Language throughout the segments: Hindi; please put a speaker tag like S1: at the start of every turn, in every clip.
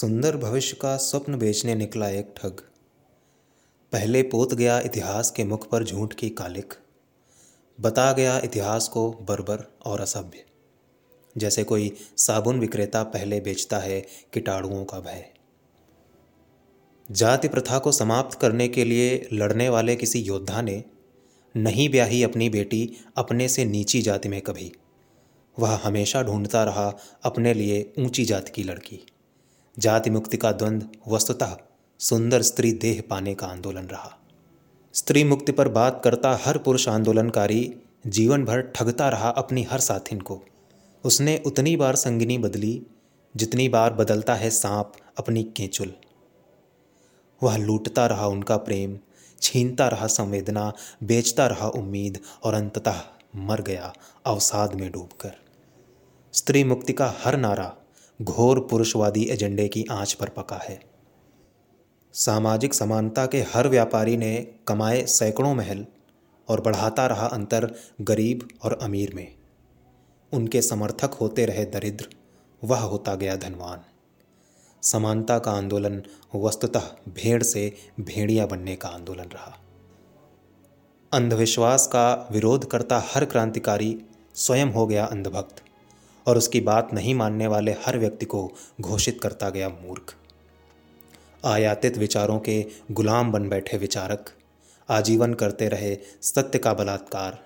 S1: सुंदर भविष्य का स्वप्न बेचने निकला एक ठग। पहले पोत गया इतिहास के मुख पर झूठ की कालिक। बता गया इतिहास को बर्बर और असभ्य। जैसे कोई साबुन विक्रेता पहले बेचता है कीटाणुओं का भय। जाति प्रथा को समाप्त करने के लिए लड़ने वाले किसी योद्धा ने नहीं ब्याही अपनी बेटी अपने से नीची जाति में कभी। वह हमेशा ढूंढता रहा अपने लिए ऊँची जाति की लड़की। जाति मुक्ति का द्वंद्व वस्तुतः सुंदर स्त्री देह पाने का आंदोलन रहा। स्त्री मुक्ति पर बात करता हर पुरुष आंदोलनकारी जीवन भर ठगता रहा अपनी हर साथिन को। उसने उतनी बार संगिनी बदली, जितनी बार बदलता है सांप अपनी केंचुल। वह लूटता रहा उनका प्रेम, छीनता रहा संवेदना, बेचता रहा उम्मीद और अंततः मर गया अवसाद में डूबकर। स्त्री मुक्ति का हर नारा घोर पुरुषवादी एजेंडे की आँच पर पका है। सामाजिक समानता के हर व्यापारी ने कमाए सैकड़ों महल और बढ़ाता रहा अंतर गरीब और अमीर में। उनके समर्थक होते रहे दरिद्र, वह होता गया धनवान। समानता का आंदोलन वस्तुतः भेड़ से भेड़िया बनने का आंदोलन रहा। अंधविश्वास का विरोध करता हर क्रांतिकारी स्वयं हो गया अंधभक्त। और उसकी बात नहीं मानने वाले हर व्यक्ति को घोषित करता गया मूर्ख। आयातित विचारों के गुलाम बन बैठे विचारक, आजीवन करते रहे सत्य का बलात्कार,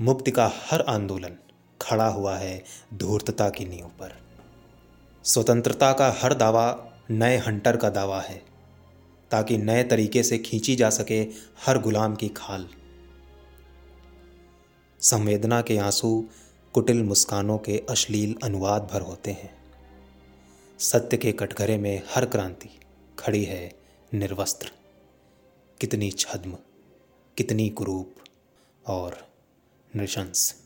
S1: मुक्ति का हर आंदोलन, खड़ा हुआ है धूर्तता की नींव पर। स्वतंत्रता का हर दावा नए हंटर का दावा है, ताकि नए तरीके से खींची जा सके हर गुलाम की खाल। संवेदना के आँसू कुटिल मुस्कानों के अश्लील अनुवाद भर होते हैं। सत्य के कटघरे में हर क्रांति खड़ी है निर्वस्त्र। कितनी छद्म, कितनी कुरूप और नृशंस।